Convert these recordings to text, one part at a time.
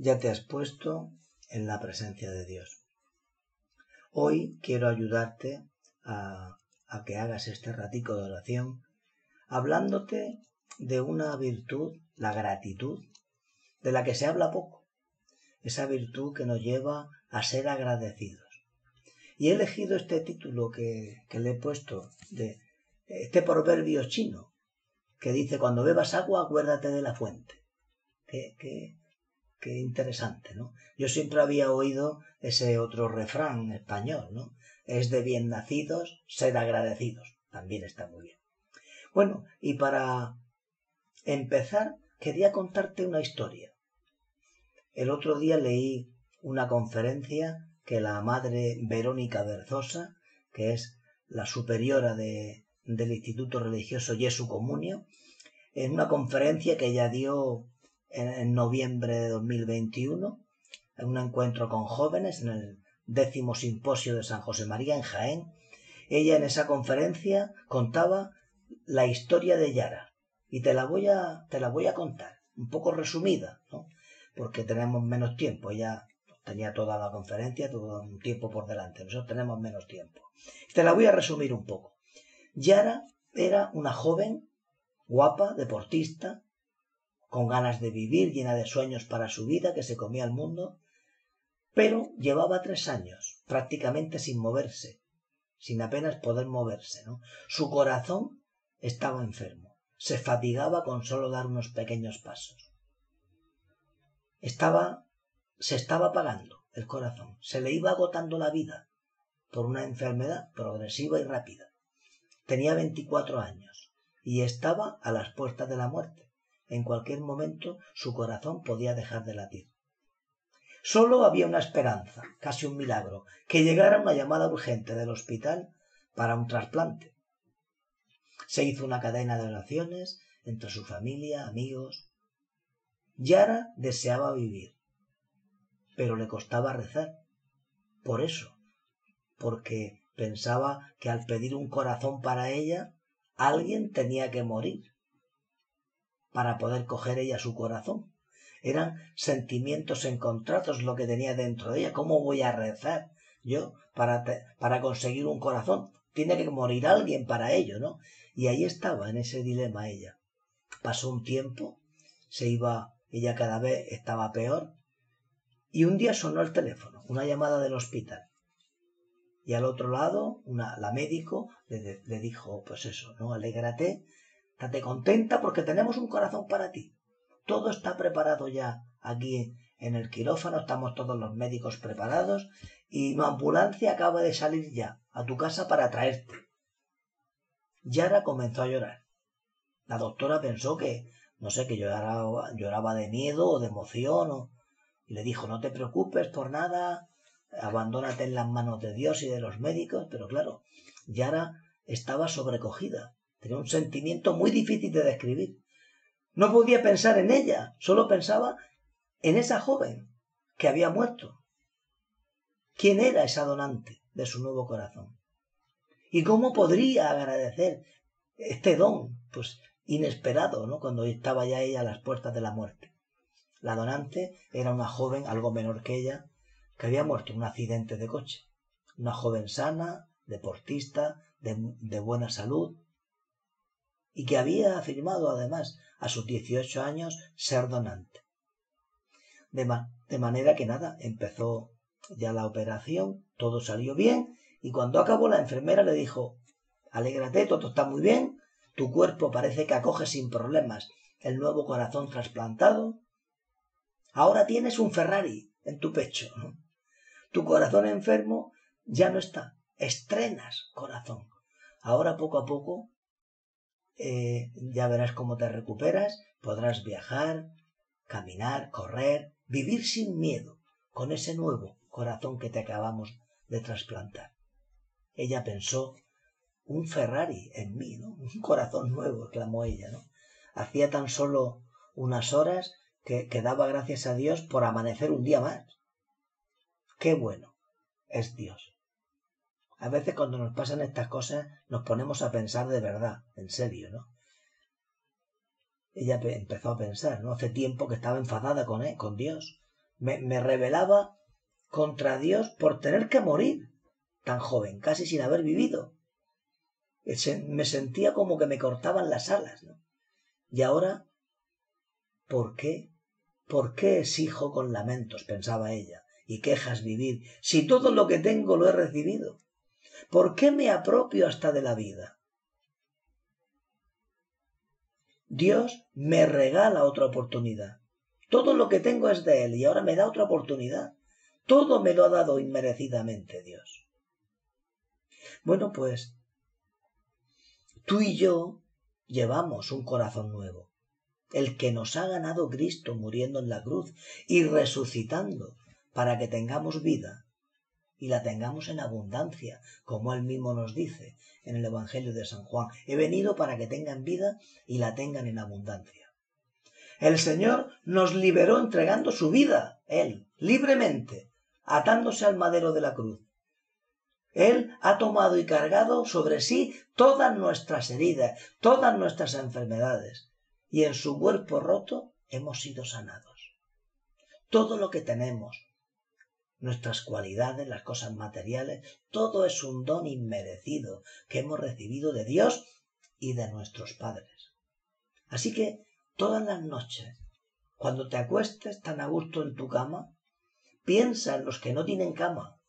ya te has puesto en la presencia de Dios. Hoy quiero ayudarte a, que hagas este ratico de oración hablándote de una virtud, la gratitud, de la que se habla poco, esa virtud que nos lleva a ser agradecidos. Y he elegido este título que, le he puesto de este proverbio chino, que dice, cuando bebas agua, acuérdate de la fuente. Que, Qué interesante, ¿no? Yo siempre había oído ese otro refrán español, ¿no? Es de bien nacidos ser agradecidos. También está muy bien. Bueno, y para empezar, quería contarte una historia. El otro día leí una conferencia que la madre Verónica Berzosa, que es la superiora de, del Instituto Religioso Jesu Comunio, en una conferencia que ella dio en, noviembre de 2021, en un encuentro con jóvenes en el décimo simposio de San José María en Jaén. Ella en esa conferencia contaba la historia de Yara y te la voy a, te la voy a contar, un poco resumida, ¿no? porque tenemos menos tiempo. Ella tenía toda la conferencia, todo un tiempo por delante, nosotros tenemos menos tiempo. Te la voy a resumir un poco. Yara era una joven, guapa, deportista, con ganas de vivir, llena de sueños para su vida, que se comía el mundo, pero llevaba tres años prácticamente sin moverse, sin apenas poder moverse. Su corazón estaba enfermo, se fatigaba con solo dar unos pequeños pasos. Estaba, se estaba apagando el corazón, se le iba agotando la vida por una enfermedad progresiva y rápida. Tenía 24 años y estaba a las puertas de la muerte en cualquier momento su corazón podía dejar de latir. Solo había una esperanza, casi un milagro, que llegara una llamada urgente del hospital para un trasplante. Se hizo una cadena de oraciones entre su familia, amigos. Yara deseaba vivir, pero le costaba rezar. Por eso, porque pensaba que al pedir un corazón para ella, alguien tenía que morir para poder coger ella su corazón. Eran sentimientos encontrados lo que tenía dentro de ella. ¿Cómo voy a rezar yo para, para conseguir un corazón? Tiene que morir alguien para ello, ¿no? Y ahí estaba, en ese dilema ella. Pasó un tiempo, se iba, ella cada vez estaba peor, y un día sonó el teléfono, una llamada del hospital. Y al otro lado, una, la médico le, le dijo, pues eso, ¿no? Alégrate Estate contenta porque tenemos un corazón para ti. Todo está preparado ya aquí en el quirófano, estamos todos los médicos preparados y mi ambulancia acaba de salir ya a tu casa para traerte. Yara comenzó a llorar. La doctora pensó que, no sé, que lloraba, lloraba de miedo o de emoción o... y le dijo, no te preocupes por nada, abandónate en las manos de Dios y de los médicos, pero claro, Yara estaba sobrecogida. Tenía un sentimiento muy difícil de describir. No podía pensar en ella, solo pensaba en esa joven que había muerto. ¿Quién era esa donante de su nuevo corazón? ¿Y cómo podría agradecer este don, pues inesperado, ¿no? Cuando estaba ya ella a las puertas de la muerte. La donante era una joven algo menor que ella, que había muerto en un accidente de coche. Una joven sana, deportista, de, de buena salud, y que había afirmado además a sus 18 años ser donante. De, manera que nada, empezó ya la operación, todo salió bien y cuando acabó la enfermera le dijo, alégrate, todo está muy bien, tu cuerpo parece que acoge sin problemas el nuevo corazón trasplantado. Ahora tienes un Ferrari en tu pecho. Tu corazón enfermo ya no está. Estrenas corazón. Ahora poco a poco eh, ya verás cómo te recuperas, podrás viajar, caminar, correr, vivir sin miedo, con ese nuevo corazón que te acabamos de trasplantar. Ella pensó, un Ferrari en mí, ¿no? Un corazón nuevo, exclamó ella. Hacía tan solo unas horas que daba gracias a Dios por amanecer un día más. Qué bueno es Dios. A veces cuando nos pasan estas cosas nos ponemos a pensar de verdad, en serio, ¿no? Ella empezó a pensar, ¿no? Hace tiempo que estaba enfadada con con Dios. me, rebelaba contra Dios por tener que morir tan joven, casi sin haber vivido. Me sentía como que me cortaban las alas. Y ahora, ¿por qué? ¿Por qué exijo con lamentos? pensaba ella, y quejas vivir, si todo lo que tengo lo he recibido. ¿Por qué me apropio hasta de la vida? Dios me regala otra oportunidad. Todo lo que tengo es de Él y ahora me da otra oportunidad. Todo me lo ha dado inmerecidamente Dios. Bueno, pues tú y yo llevamos un corazón nuevo, el que nos ha ganado Cristo muriendo en la cruz y resucitando para que tengamos vida y la tengamos en abundancia, como él mismo nos dice en el Evangelio de San Juan. He venido para que tengan vida y la tengan en abundancia. El Señor nos liberó entregando su vida, Él, libremente, atándose al madero de la cruz. Él ha tomado y cargado sobre sí todas nuestras heridas, todas nuestras enfermedades, y en su cuerpo roto hemos sido sanados. Todo lo que tenemos, nuestras cualidades, las cosas materiales, todo es un don inmerecido que hemos recibido de Dios y de nuestros padres. Así que todas las noches, cuando te acuestes tan a gusto en tu cama, piensa en los que no tienen cama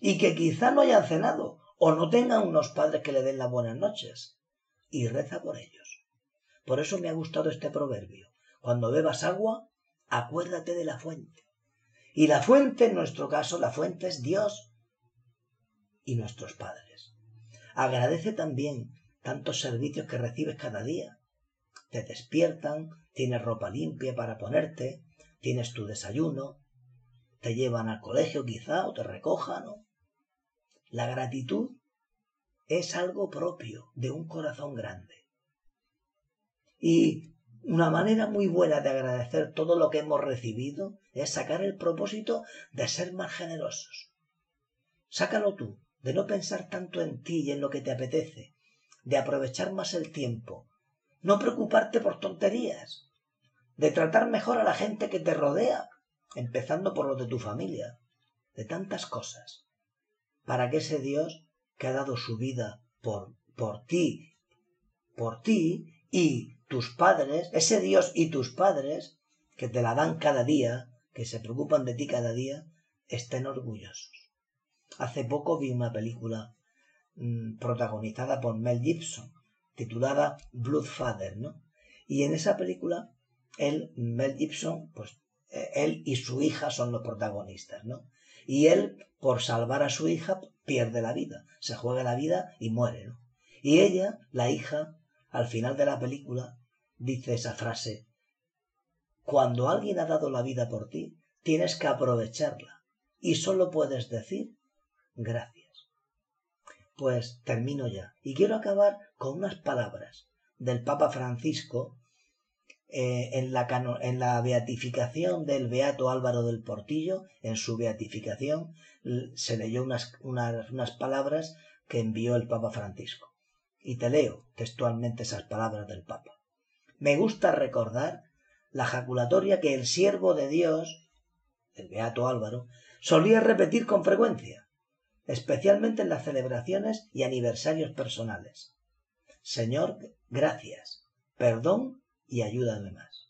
y que quizá no hayan cenado o no tengan unos padres que le den las buenas noches y reza por ellos. Por eso me ha gustado este proverbio. Cuando bebas agua, acuérdate de la fuente y la fuente, en nuestro caso, la fuente es Dios y nuestros padres. Agradece también tantos servicios que recibes cada día. Te despiertan, tienes ropa limpia para ponerte, tienes tu desayuno, te llevan al colegio quizá o te recojan. La gratitud es algo propio de un corazón grande. Y una manera muy buena de agradecer todo lo que hemos recibido es sacar el propósito de ser más generosos. Sácalo tú, de no pensar tanto en ti y en lo que te apetece, de aprovechar más el tiempo, no preocuparte por tonterías, de tratar mejor a la gente que te rodea, empezando por los de tu familia, de tantas cosas, para que ese Dios que ha dado su vida por, por ti, por ti, y tus padres, ese Dios y tus padres, que te la dan cada día, que se preocupan de ti cada día, estén orgullosos. Hace poco vi una película mm, protagonizada por Mel Gibson, titulada Bloodfather, ¿no? Y en esa película, él, Mel Gibson, pues eh, él y su hija son los protagonistas, ¿no? Y él, por salvar a su hija, pierde la vida, se juega la vida y muere, ¿no? Y ella, la hija, al final de la película dice esa frase, cuando alguien ha dado la vida por ti, tienes que aprovecharla y solo puedes decir gracias. Pues termino ya y quiero acabar con unas palabras del Papa Francisco eh, en, la en, la beatificación del Beato Álvaro del Portillo, en su beatificación, se leyó unas, unas palabras que envió el Papa Francisco. Y te leo textualmente esas palabras del Papa. Me gusta recordar la jaculatoria que el siervo de Dios, el Beato Álvaro, solía repetir con frecuencia, especialmente en las celebraciones y aniversarios personales. Señor, gracias, perdón y ayúdame más.